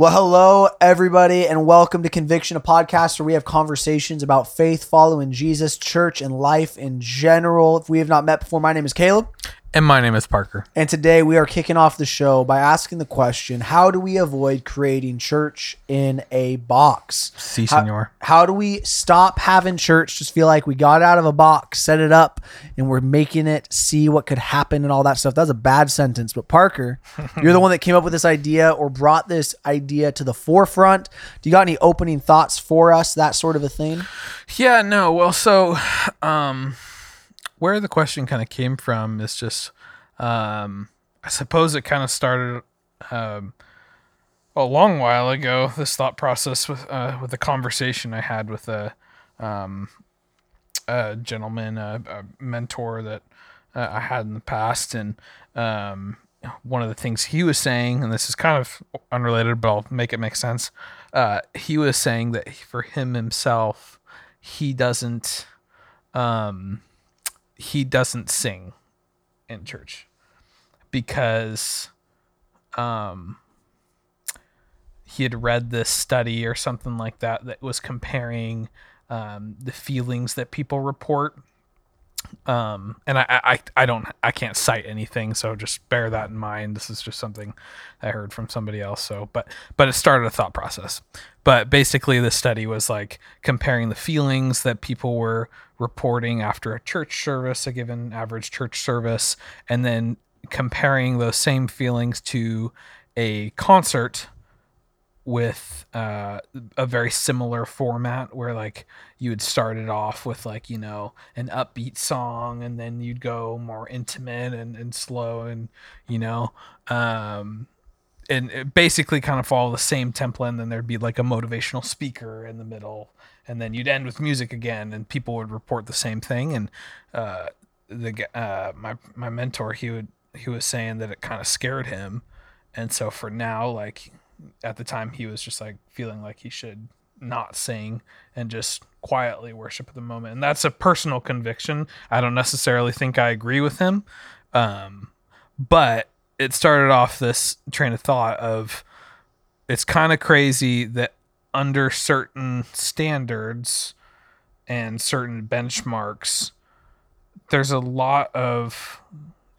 Well, hello, everybody, and welcome to Conviction, a podcast where we have conversations about faith, following Jesus, church, and life in general. If we have not met before, my name is Caleb, And my name is Parker. and today we are kicking off the show by asking the question How do we avoid creating church in a box? Si, How- senor. How do we stop having church just feel like we got out of a box, set it up, and we're making it see what could happen and all that stuff? That's a bad sentence. But Parker, you're the one that came up with this idea or brought this idea to the forefront. Do you got any opening thoughts for us, that sort of a thing? Yeah, no. Well, so um, where the question kind of came from is just, um, I suppose it kind of started um, a long while ago. This thought process with uh, with a conversation I had with a um, a gentleman, a, a mentor that uh, I had in the past, and um, one of the things he was saying, and this is kind of unrelated, but I'll make it make sense. Uh, he was saying that for him himself, he doesn't, um, he doesn't sing in church because, um, he had read this study or something like that that was comparing um, the feelings that people report. Um and I, I i don't i can't cite anything so just bear that in mind. This is just something i heard from somebody else so but but it started a thought process but basically the study was like comparing the feelings that people were reporting after a church service a given average church service and then comparing those same feelings to a concert with uh, a very similar format where like you would start it off with like you know an upbeat song and then you'd go more intimate and, and slow and you know um, and basically kind of follow the same template and then there'd be like a motivational speaker in the middle and then you'd end with music again and people would report the same thing and uh, the uh, my my mentor he would he was saying that it kind of scared him and so for now like at the time he was just like feeling like he should not sing and just quietly worship at the moment and that's a personal conviction. I don't necessarily think i agree with him um, but it started off this train of thought of it's kind of crazy that under certain standards and certain benchmarks there's a lot of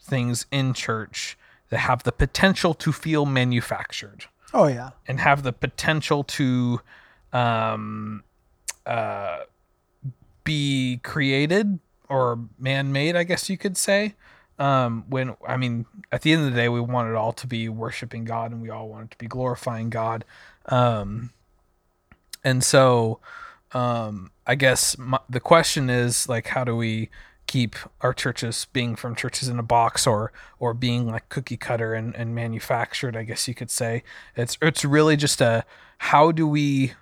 things in church that have the potential to feel manufactured Oh, yeah. and have the potential to um, uh, be created or man-made, I guess you could say. Um, when I mean, at the end of the day, we want it all to be worshiping God, and we all want it to be glorifying God. Um, and so, um, I guess my, the question is like, how do we keep our churches being from churches in a box or or being like cookie cutter and, and manufactured i guess you could say it's it's really just a how do we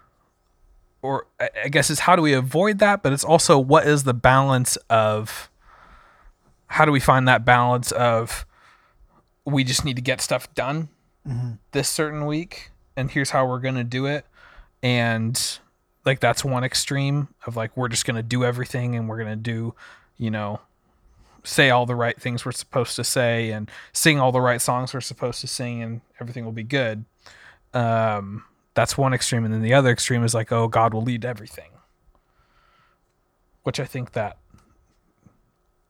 or I- guess it's how do we avoid that but it's also what is the balance of how do we find that balance of we just need to get stuff done this certain week and here's how we're going to do it. And like that's one extreme of like we're just going to do everything and we're going to do you know say all the right things we're supposed to say and sing all the right songs we're supposed to sing and everything will be good. Um that's one extreme. And then the other extreme is like oh god will lead everything. Which i think that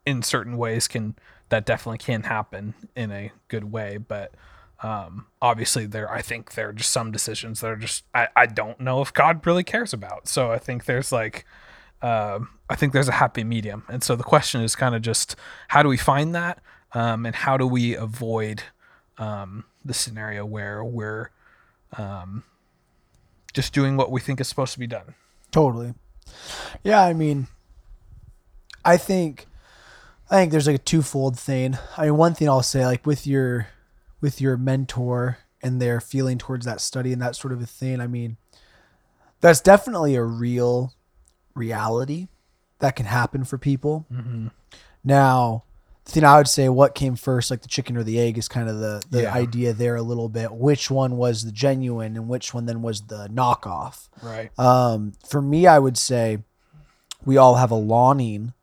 in certain ways can that definitely can happen in a good way but um obviously there i think there are just some decisions that are just i, I don't know if god really cares about so i think there's like um, I think there's a happy medium. And so the question is kind of just how do we find that? Um, and how do we avoid um, the scenario where we're um, just doing what we think is supposed to be done? Totally. Yeah, I mean, I think, I think there's like a twofold thing. I mean, one thing I'll say, like with your, with your mentor and their feeling towards that study and that sort of a thing. I mean, that's definitely a real reality that can happen for people. Now, the thing I would say, what came first, like the chicken or the egg, is kind of the the Yeah. idea there a little bit. Which one was the genuine, and which one then was the knockoff? Right. Um, for me, I would say we all have a longing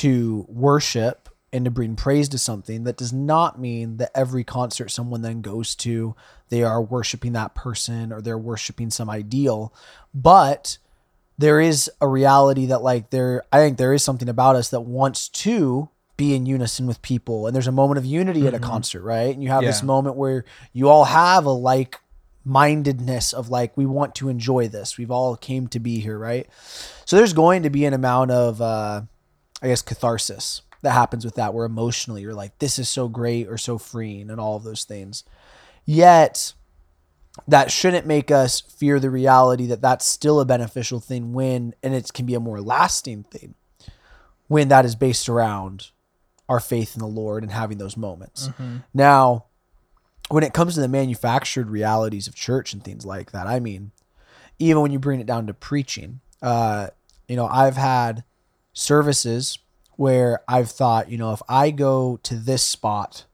to worship and to bring praise to something, that does not mean that every concert someone then goes to, they are worshiping that person or they're worshiping some ideal. But there is a reality that like there I think there is something about us that wants to be in unison with people and there's a moment of unity at a concert, right? And you have this moment where you all have a like mindedness of like we want to enjoy this. We've all came to be here, right? So there's going to be an amount of uh I guess catharsis that happens with that where emotionally you're like this is so great or so freeing and all of those things. Yet that shouldn't make us fear the reality that that's still a beneficial thing when and it can be a more lasting thing when that is based around our faith in the Lord and having those moments. Now, when it comes to the manufactured realities of church and things like that, I mean, even when you bring it down to preaching, uh, you know, I've had services where I've thought, you know, if I go to this spot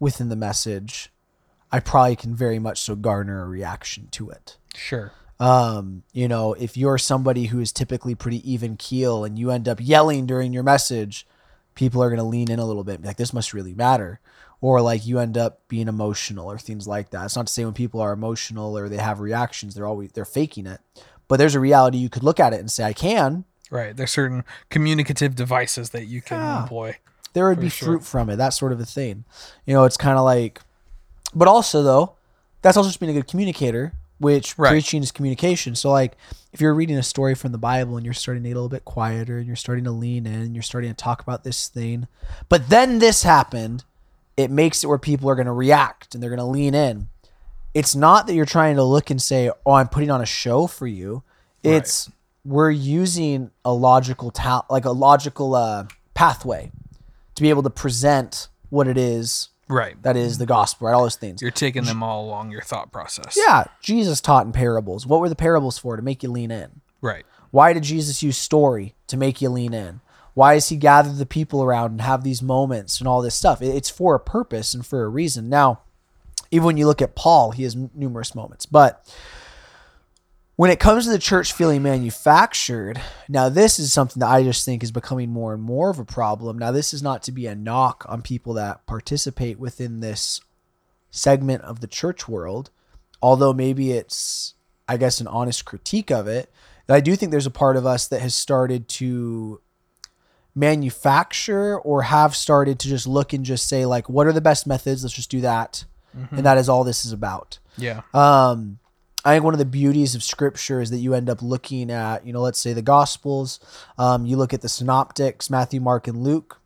within the message, I probably can very much so garner a reaction to it. Sure. Um, you know, if you're somebody who is typically pretty even keel and you end up yelling during your message, people are going to lean in a little bit, be like this must really matter. Or like you end up being emotional or things like that. It's not to say when people are emotional or they have reactions, they're always they're faking it. But there's a reality you could look at it and say, I can. Right. There's certain communicative devices that you can Yeah. employ. There would be sure. fruit from it, that sort of a thing. You know, it's kind of like, but also though, that's also just being a good communicator, which Right. preaching is communication. So like, if you're reading a story from the Bible and you're starting to get a little bit quieter and you're starting to lean in and you're starting to talk about this thing, but then this happened, it makes it where people are going to react and they're going to lean in. It's not that you're trying to look and say, "Oh, I'm putting on a show for you." It's we're using a logical ta- like a logical uh, pathway to be able to present what it is Right. that is the gospel, right? All those things. You're taking them all along your thought process. Yeah, Jesus taught in parables. What were the parables for? To make you lean in. Right. Why did Jesus use story to make you lean in? Why does he gather the people around and have these moments and all this stuff? It's for a purpose and for a reason. Now, even when you look at Paul, he has numerous moments. But when it comes to the church feeling manufactured, now this is something that I just think is becoming more and more of a problem. Now, this is not to be a knock on people that participate within this segment of the church world, although maybe it's, I guess, an honest critique of it. That I do think there's a part of us that has started to manufacture or have started to just look and just say, like, what are the best methods? Let's just do that. And that is all this is about. Yeah. Um, I think one of the beauties of scripture is that you end up looking at, you know, let's say the gospels, um, you look at the synoptics, Matthew, Mark, and Luke,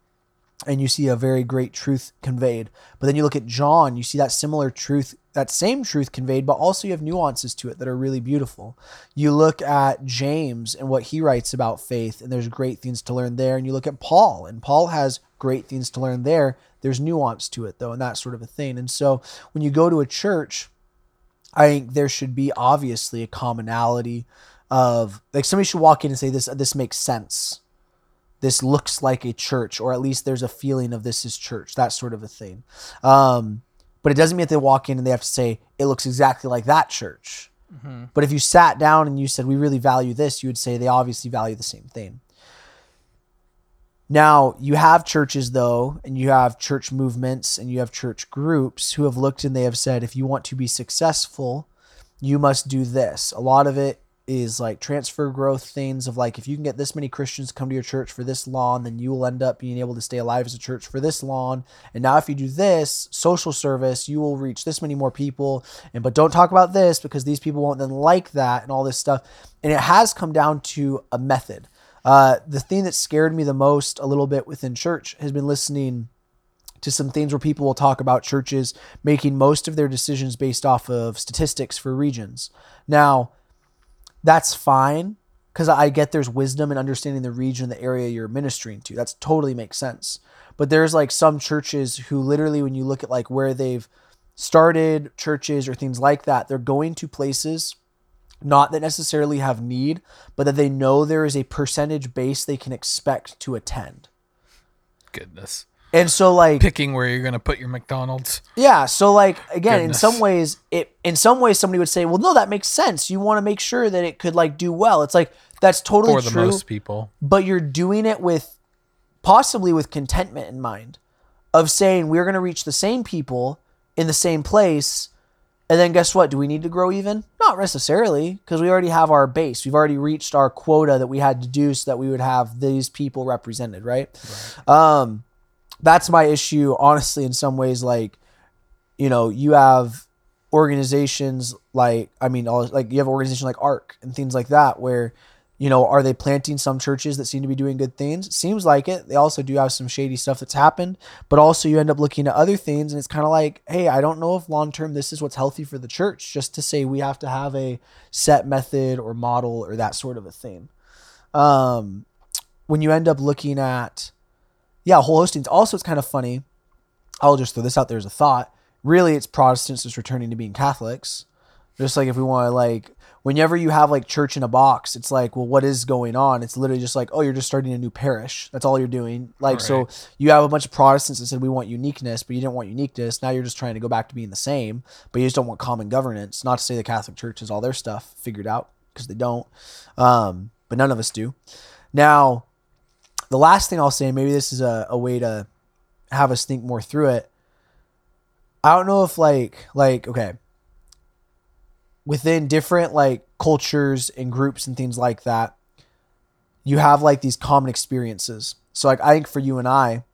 and you see a very great truth conveyed. But then you look at John, you see that similar truth, that same truth conveyed, but also you have nuances to it that are really beautiful. You look at James and what he writes about faith, and there's great things to learn there. And you look at Paul, and Paul has great things to learn there. There's nuance to it, though, and that sort of a thing. And so when you go to a church, I think there should be obviously a commonality of like somebody should walk in and say this this makes sense. This looks like a church, or at least there's a feeling of this is church, that sort of a thing. Um, but it doesn't mean that they walk in and they have to say it looks exactly like that church. But if you sat down and you said we really value this, you would say they obviously value the same thing. Now, you have churches, though, and you have church movements and you have church groups who have looked and they have said, if you want to be successful, you must do this. A lot of it is like transfer growth things of like, if you can get this many Christians to come to your church for this long, then you will end up being able to stay alive as a church for this long. And now, if you do this social service, you will reach this many more people. And but don't talk about this because these people won't then like that and all this stuff. And it has come down to a method. Uh, the thing that scared me the most a little bit within church has been listening to some things where people will talk about churches making most of their decisions based off of statistics for regions. Now, that's fine because I get there's wisdom in understanding the region, the area you're ministering to. That's totally makes sense. But there's like some churches who literally, when you look at like where they've started churches or things like that, they're going to places not that necessarily have need, but that they know there is a percentage base they can expect to attend. Goodness. And so like Picking where you're going to put your McDonald's. yeah, so like again, in some ways it in some ways somebody would say, "Well, no, that makes sense. You want to make sure that it could like do well." It's like that's totally For the true, most people. but you're doing it with possibly with contentment in mind of saying we're going to reach the same people in the same place and then guess what do we need to grow even not necessarily because we already have our base. We've already reached our quota that we had to do so that we would have these people represented right, um that's my issue honestly in some ways like you know you have organizations like i mean all, like you have an organization like ARC and things like that where you know are they planting some churches that seem to be doing good things? Seems like it. They also do have some shady stuff that's happened but also you end up looking at other things and it's kind of like hey i don't know if long term this is what's healthy for the church just to say we have to have a set method or model or that sort of a thing. Um when you end up looking at yeah whole hostings also it's kind of funny. I'll just throw this out there as a thought. Really it's protestants just returning to being catholics. Just like if we want to like whenever you have like church in a box it's like well what is going on? It's literally just like oh you're just starting a new parish. That's all you're doing. Like so you have a bunch of protestants that said we want uniqueness but you didn't want uniqueness. Now you're just trying to go back to being the same but you just don't want common governance. Not to say the catholic church has all their stuff figured out because they don't um, but none of us do. Now the last thing i'll say maybe this is a, a way to have us think more through it i don't know if like like okay within different like cultures and groups and things like that you have like these common experiences. So like i think for you and i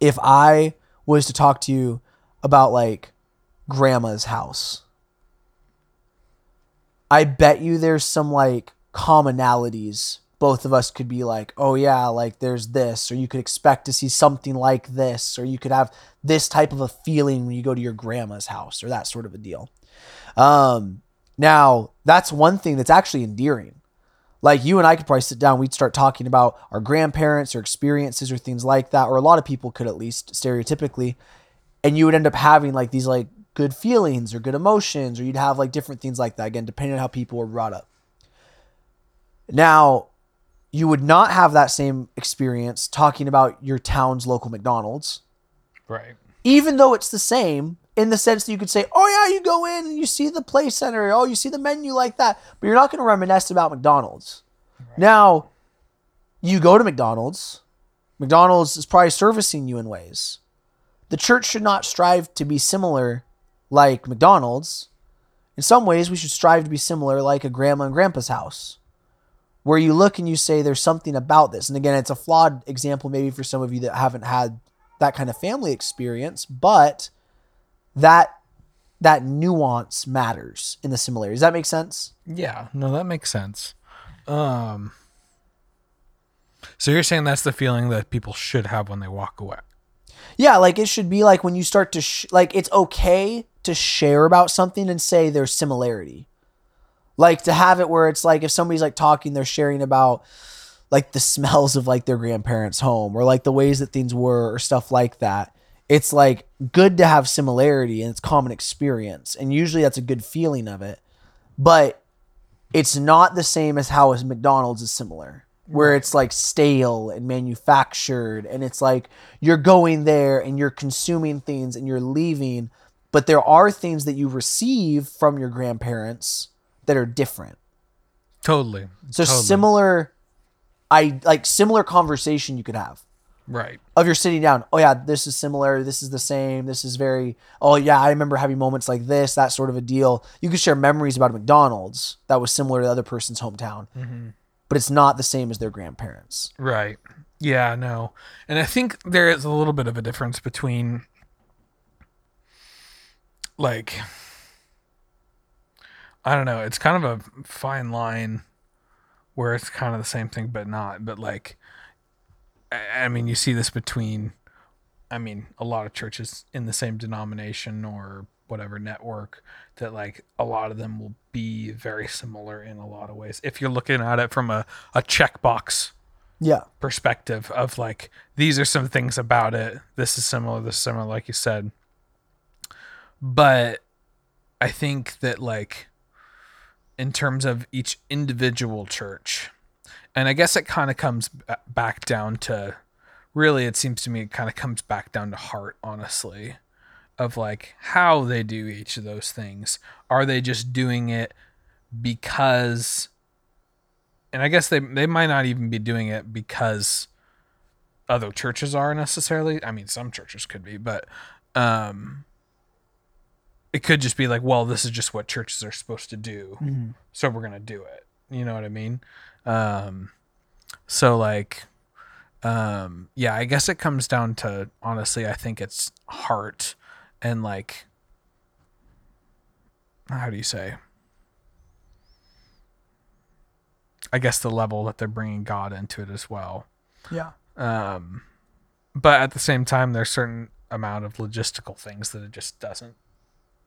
if i was to talk to you about like grandma's house i bet you there's some like commonalities both of us could be like oh yeah like there's this or you could expect to see something like this or you could have this type of a feeling when you go to your grandma's house or that sort of a deal um, now that's one thing that's actually endearing. Like you and I could probably sit down, we'd start talking about our grandparents or experiences or things like that, or a lot of people could at least stereotypically, and you would end up having like these like good feelings or good emotions, or you'd have like different things like that. Again, depending on how people were brought up. Now, you would not have that same experience talking about your town's local McDonald's. Right. Even though it's the same, in the sense that you could say, oh yeah, you go in and you see the play center, oh you see the menu like that, but you're not going to reminisce about McDonald's. Right. Now, you go to McDonald's, McDonald's is probably servicing you in ways. The church should not strive to be similar like McDonald's. In some ways, we should strive to be similar like a grandma and grandpa's house, where you look and you say, there's something about this. And again, it's a flawed example maybe for some of you that haven't had that kind of family experience, but that that nuance matters in the similarity. Does that make sense? Yeah, no, that makes sense. Um, so you're saying that's the feeling that people should have when they walk away. Yeah, like it should be like when you start to sh- like it's okay to share about something and say there's similarity. Like to have it where it's like if somebody's like talking, they're sharing about like the smells of like their grandparents' home or like the ways that things were or stuff like that it's like good to have similarity and it's common experience and usually that's a good feeling of it but it's not the same as how mcdonald's is similar where it's like stale and manufactured and it's like you're going there and you're consuming things and you're leaving but there are things that you receive from your grandparents that are different. Totally. So totally. similar i like similar conversation you could have Right. Of you're sitting down. Oh yeah, this is similar. This is the same. This is very. Oh yeah, I remember having moments like this. That sort of a deal. You could share memories about a McDonald's that was similar to the other person's hometown, mm-hmm. but it's not the same as their grandparents. Right. Yeah. No. And I think there is a little bit of a difference between, like, I don't know. It's kind of a fine line where it's kind of the same thing, but not. But like I mean, you see this between, I mean, a lot of churches in the same denomination or whatever network that like a lot of them will be very similar in a lot of ways. If you're looking at it from a, a checkbox yeah perspective of like these are some things about it. This is similar, this is similar, like you said. But I think that like in terms of each individual church, and I guess it kind of comes back down to really, it seems to me, it kind of comes back down to heart, honestly, of like how they do each of those things. Are they just doing it because, and I guess they, they might not even be doing it because other churches are necessarily. I mean, some churches could be, but um, it could just be like, well, this is just what churches are supposed to do, Mm-hmm. so we're gonna do it. You know what I mean? Um, so like, um, yeah, I guess it comes down to honestly, I think it's heart and like, how do you say? I guess the level that they're bringing God into it as well. Yeah. Um, but at the same time, there's certain amount of logistical things that it just doesn't.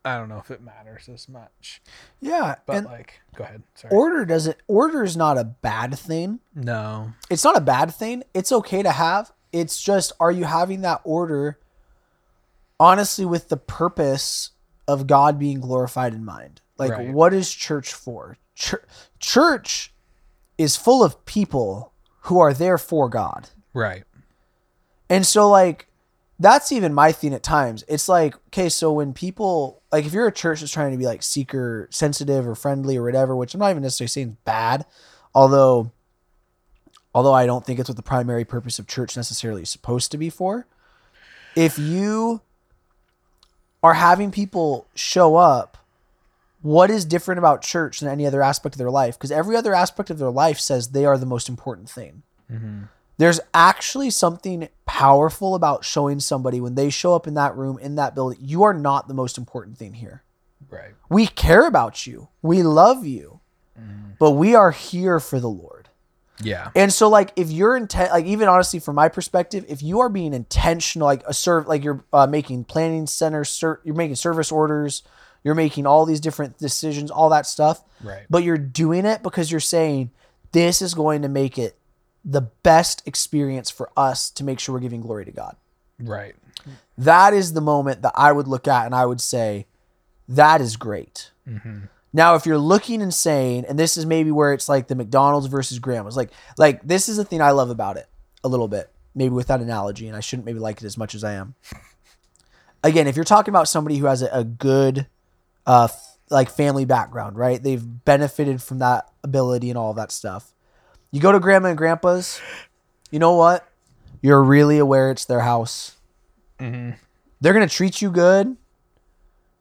I don't know if it matters as much, Yeah. but and like, go ahead. Sorry. order doesn't order is not a bad thing. no. It's not a bad thing. It's okay to have. It's just are you having that order honestly with the purpose of God being glorified in mind? Like Right. what is church for? Chur- church is full of people who are there for God. Right. And so like that's even my thing at times. It's like, okay, so when people like if you're a church that's trying to be like seeker sensitive or friendly or whatever, which I'm not even necessarily saying is bad, although although I don't think it's what the primary purpose of church necessarily is supposed to be for. If you are having people show up, what is different about church than any other aspect of their life? Because every other aspect of their life says they are the most important thing mm-hmm. There's actually something powerful about showing somebody when they show up in that room in that building you are not the most important thing here Right. we care about you we love you but we are here for the lord Yeah. and so like if you're intent like even honestly from my perspective if you are being intentional like a serve like you're uh, making planning center ser- you're making service orders you're making all these different decisions all that stuff Right. but you're doing it because you're saying this is going to make it the best experience for us to make sure we're giving glory to God. Right. That is the moment that I would look at and I would say, that is great. Now, if you're looking and saying, and this is maybe where it's like the McDonald's versus grandma's, like, like this is the thing I love about it a little bit, maybe with that analogy, and I shouldn't maybe like it as much as I am. Again, if you're talking about somebody who has a, a good, uh, f- like family background, right? They've benefited from that ability and all of that stuff. You go to grandma and grandpa's, you know what? You're really aware it's their house. They're gonna treat you good.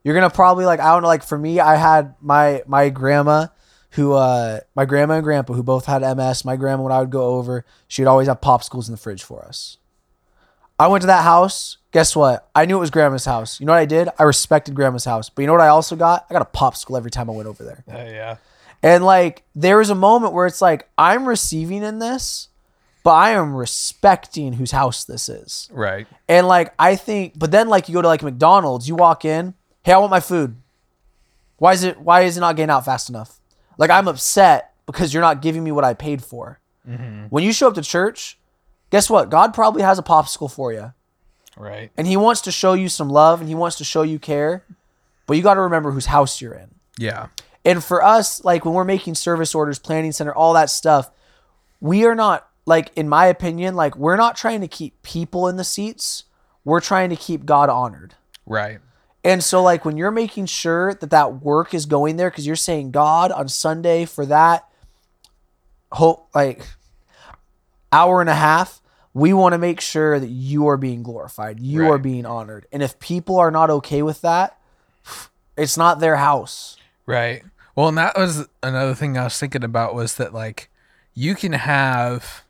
You're gonna probably like I don't know. Like for me, I had my my grandma, who uh my grandma and grandpa who both had MS. My grandma, when I would go over, she would always have popsicles in the fridge for us. I went to that house. Guess what? I knew it was grandma's house. You know what I did? I respected grandma's house. But you know what I also got? I got a popsicle every time I went over there. Uh, yeah. And like there was a moment where it's like I'm receiving in this, but I am respecting whose house this is. Right. And like I think, but then like you go to like McDonald's, you walk in, hey, I want my food. Why is it why is it not getting out fast enough? Like I'm upset because you're not giving me what I paid for. Mm-hmm. When you show up to church, guess what? God probably has a popsicle for you. Right. And he wants to show you some love and he wants to show you care. But you got to remember whose house you're in. Yeah. And for us, like when we're making service orders, planning center, all that stuff, we are not like, in my opinion, like we're not trying to keep people in the seats. We're trying to keep God honored. Right. And so, like when you're making sure that that work is going there, because you're saying God on Sunday for that hope, like hour and a half, we want to make sure that you are being glorified, you are being honored. And if people are not okay with that, it's not their house. Right. Well, and that was another thing I was thinking about was that like you can have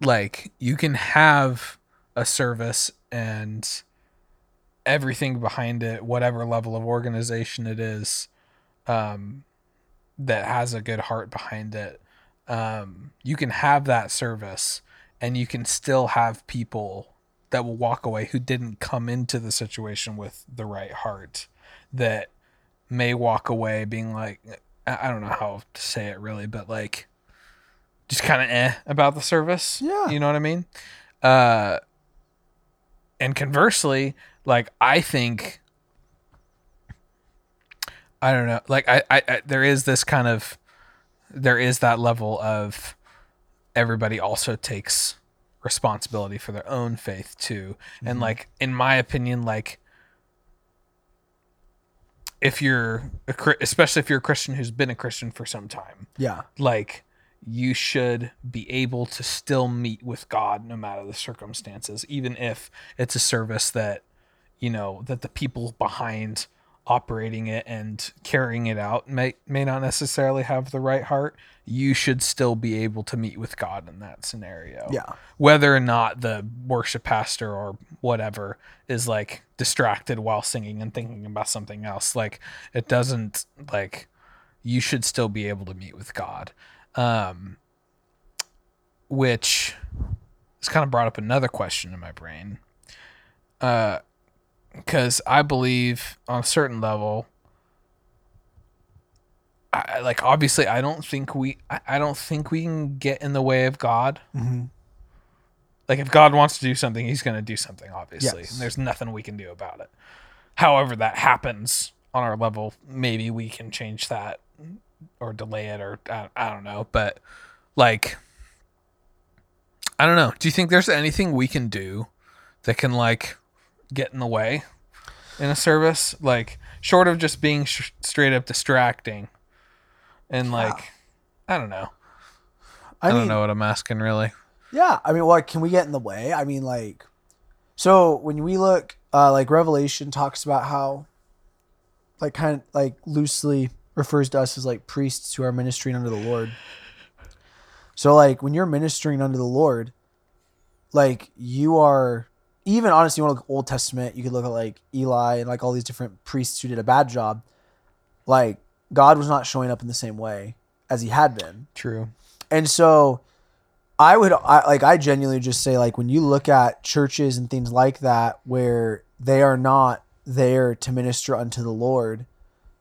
like you can have a service and everything behind it, whatever level of organization it is, um, that has a good heart behind it. Um, you can have that service and you can still have people that will walk away who didn't come into the situation with the right heart that may walk away being like I don't know how to say it really, but like just kind of eh about the service. Yeah. You know what I mean? Uh and conversely, like I think I don't know, like I, I, I there is this kind of there is that level of everybody also takes responsibility for their own faith too. And like in my opinion like if you're a, especially if you're a Christian who's been a Christian for some time, Yeah. like you should be able to still meet with God no matter the circumstances, even if it's a service that, you know, that the people behind operating it and carrying it out may may not necessarily have the right heart. You should still be able to meet with God in that scenario. Yeah. Whether or not the worship pastor or whatever is like distracted while singing and thinking about something else. Like it doesn't like you should still be able to meet with God um, which has kind of brought up another question in my brain. Because I believe on a certain level, I, like obviously, I don't think we, I, I don't think we can get in the way of God. Mm-hmm. Like if God wants to do something, He's going to do something. Obviously, Yes. and there's nothing we can do about it. However, that happens on our level, maybe we can change that or delay it, or I, I don't know. But like, I don't know. Do you think there's anything we can do that can like get in the way in a service, like short of just being sh- straight up distracting, and like, I don't know. I, I, don't know what I'm asking really. Yeah, I mean, what can we get in the way? I mean, like, so when we look, uh, like Revelation talks about how, like, kind of like loosely refers to us as like priests who are ministering under the Lord. So, like, when you're ministering under the Lord, like, you are even honestly, you want to look Old Testament, you could look at like Eli and like all these different priests who did a bad job. Like, God was not showing up in the same way as he had been. True. And so I would I, like I genuinely just say like when you look at churches and things like that where they are not there to minister unto the Lord.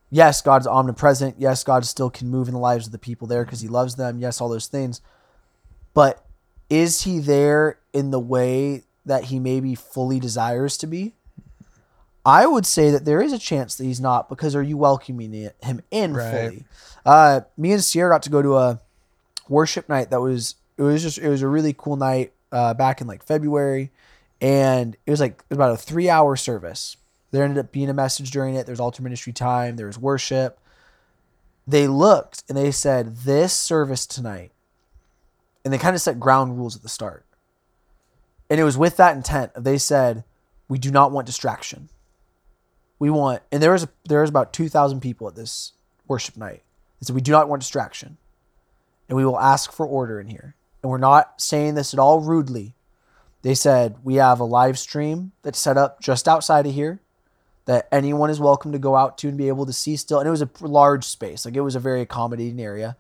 Yes, God's omnipresent. Yes, God still can move in the lives of the people there because he loves them. Yes, all those things. But is he there in the way that he maybe fully desires to be? I would say that there is a chance that he's not because are you welcoming him in Right. fully? Uh, me and Sierra got to go to a worship night that was it was just it was a really cool night uh, back in like February, and it was like it was about a three hour service. There ended up being a message during it. There's altar ministry time. There was worship. They looked and they said this service tonight, and they kind of set ground rules at the start. And it was with that intent. They said, "We do not want distraction. We want." And there was a, there was about two thousand people at this worship night. They said, "We do not want distraction." and we will ask for order in here. And we're not saying this at all rudely. They said we have a live stream that's set up just outside of here that anyone is welcome to go out to and be able to see still. And it was a large space, like it was a very accommodating area.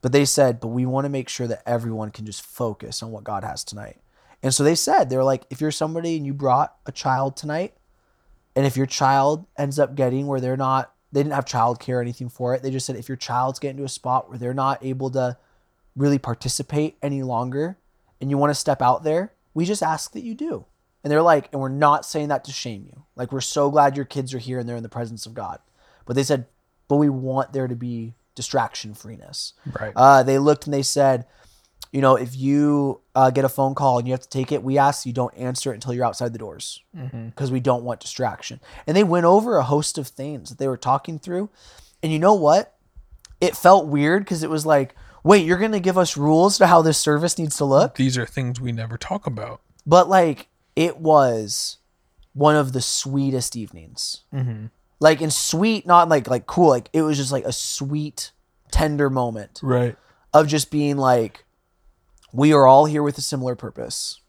But they said, but we want to make sure that everyone can just focus on what God has tonight. And so they said, they were like, if you're somebody and you brought a child tonight, and if your child ends up getting where they're not, they didn't have childcare or anything for it. They just said if your child's getting to a spot where they're not able to really participate any longer and you want to step out there, we just ask that you do. And they're like, and we're not saying that to shame you. Like, we're so glad your kids are here and they're in the presence of God. But they said, but we want there to be distraction freeness. Right. Uh, they looked and they said, you know, if you uh, get a phone call and you have to take it, we ask you don't answer it until you're outside the doors because we don't want distraction. And they went over a host of things that they were talking through. And you know what? It felt weird because it was like, wait, you're going to give us rules to how this service needs to look? These are things we never talk about. But like, it was one of the sweetest evenings. Mm-hmm. Like, and sweet, not like like cool. Like, it was just like a sweet, tender moment Right. of just being like, we are all here with a similar purpose.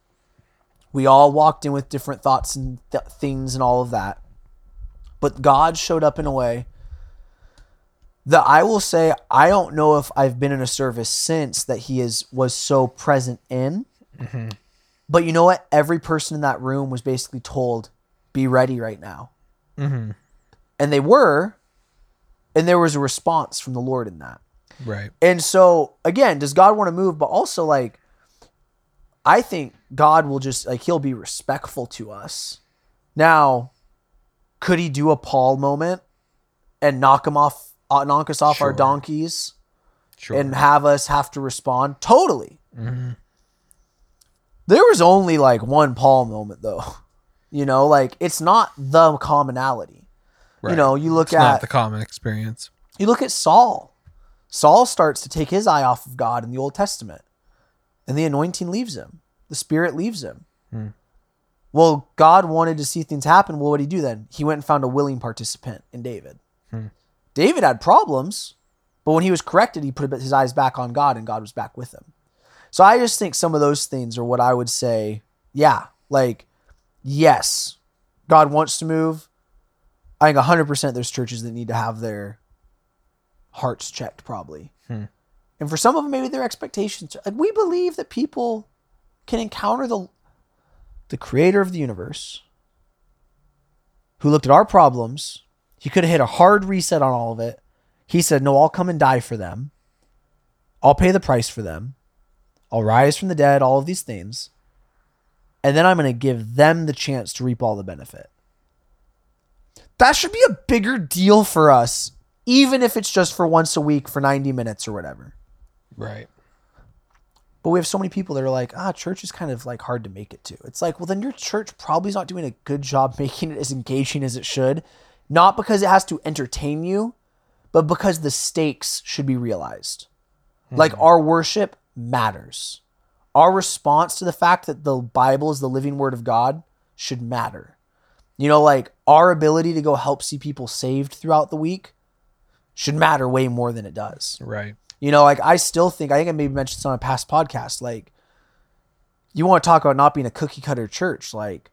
We all walked in with different thoughts and th- things and all of that. But God showed up in a way that I will say I don't know if I've been in a service since that he is was so present in. But you know what? Every person in that room was basically told, "Be ready right now," Mm-hmm. and they were, and there was a response from the Lord in that. Right. And so again, does God want to move? But also like I think God will just like he'll be respectful to us. Now, could he do a Paul moment and knock him off uh, knock us off our donkeys Sure. and have us have to respond? Totally. Mm-hmm. There was only like one Paul moment though. You know, like it's not the commonality. You know, you look it's at not the common experience. you look at Saul. Saul starts to take his eye off of God in the Old Testament, and the anointing leaves him. The Spirit leaves him. Hmm. Well, God wanted to see things happen. Well, what did he do then? He went and found a willing participant in David. Hmm. David had problems, but when he was corrected, he put his eyes back on God, and God was back with him. So I just think some of those things are what I would say. Yeah, like yes, God wants to move. I think 100% there's churches that need to have their hearts checked, probably. Hmm. And for some of them, maybe their expectations. Like we believe that people can encounter the the creator of the universe who looked at our problems. He could have hit a hard reset on all of it. He said, No, I'll come and die for them. I'll pay the price for them. I'll rise from the dead, all of these things. And then I'm going to give them the chance to reap all the benefit. That should be a bigger deal for us, even if it's just for once a week for 90 minutes or whatever. Right. But we have so many people that are like, ah, church is kind of like hard to make it to. It's like, well, then your church probably is not doing a good job making it as engaging as it should. Not because it has to entertain you, but because the stakes should be realized. Like our worship matters. Our response to the fact that the Bible is the living word of God should matter. You know, like our ability to go help see people saved throughout the week should matter way more than it does. Right. You know, like I still think I think I maybe mentioned this on a past podcast. Like, you want to talk about not being a cookie cutter church? Like,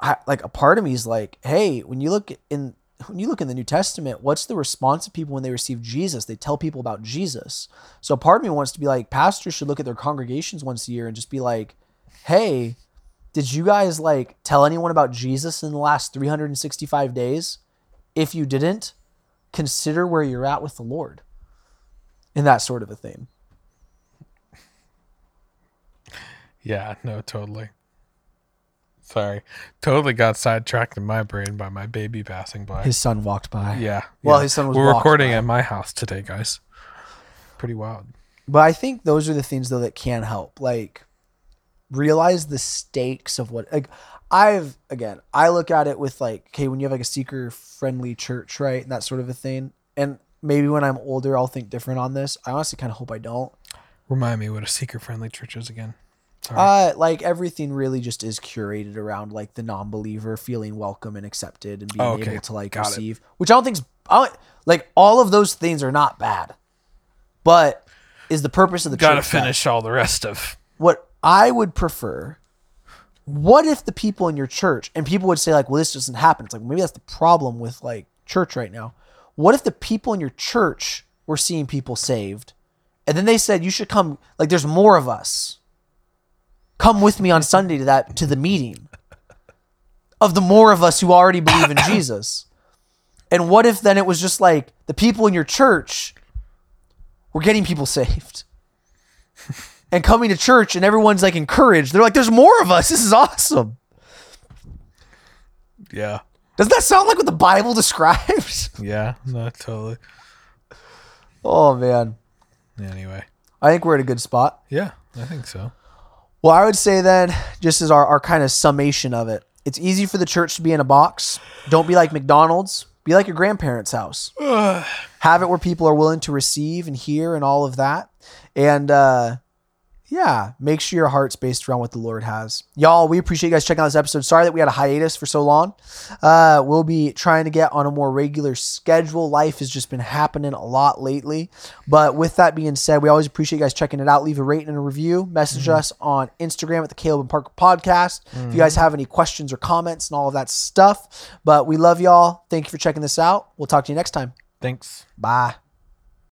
I like a part of me is like, hey, when you look in when you look in the New Testament, what's the response of people when they receive Jesus? They tell people about Jesus. So a part of me wants to be like, pastors should look at their congregations once a year and just be like, hey, did you guys like tell anyone about Jesus in the last 365 days? If you didn't, consider where you're at with the Lord and that sort of a thing. Yeah, no, totally. Sorry. Totally got sidetracked in my brain by my baby passing by. His son walked by. yeah. Well, yeah. his son was We're recording by. at my house today, guys. Pretty wild. But I think those are the things though that can help. Like realize the stakes of what like I've again, I look at it with like, okay, when you have like a seeker friendly church, right? And that sort of a thing. And maybe when I'm older I'll think different on this. I honestly kind of hope I don't. Remind me what a seeker friendly church is again. Sorry. Uh like everything really just is curated around like the non-believer feeling welcome and accepted and being Oh, okay. able to like Got it. receive, which I don't think's I don't, like all of those things are not bad. But is the purpose of the church that? finish all the rest of. what I would prefer. What if the people in your church and people would say like, well, this doesn't happen. It's like maybe that's the problem with like church right now. What if the people in your church were seeing people saved, and then they said you should come? Like, there's more of us. Come with me on Sunday to that to the meeting of the more of us who already believe in Jesus. And what if then it was just like the people in your church were getting people saved? And coming to church and everyone's like encouraged. They're like, there's more of us. This is awesome. Yeah. Doesn't that sound like what the Bible describes? Yeah. No, totally. oh, man. Anyway. I think we're at a good spot. Yeah, I think so. Well, I would say then, just as our, our kind of summation of it, it's easy for the church to be in a box. Don't be like McDonald's. Be like your grandparents' house. Have it where people are willing to receive and hear and all of that. And uh, yeah, make sure your heart's based around what the Lord has. Y'all, we appreciate you guys checking out this episode. Sorry that we had a hiatus for so long. Uh, we'll be trying to get on a more regular schedule. Life has just been happening a lot lately. But with that being said, we always appreciate you guys checking it out. Leave a rating and a review. Message us on Instagram at the Caleb and Parker Podcast. If you guys have any questions or comments and all of that stuff. But we love y'all. Thank you for checking this out. We'll talk to you next time. Thanks. Bye.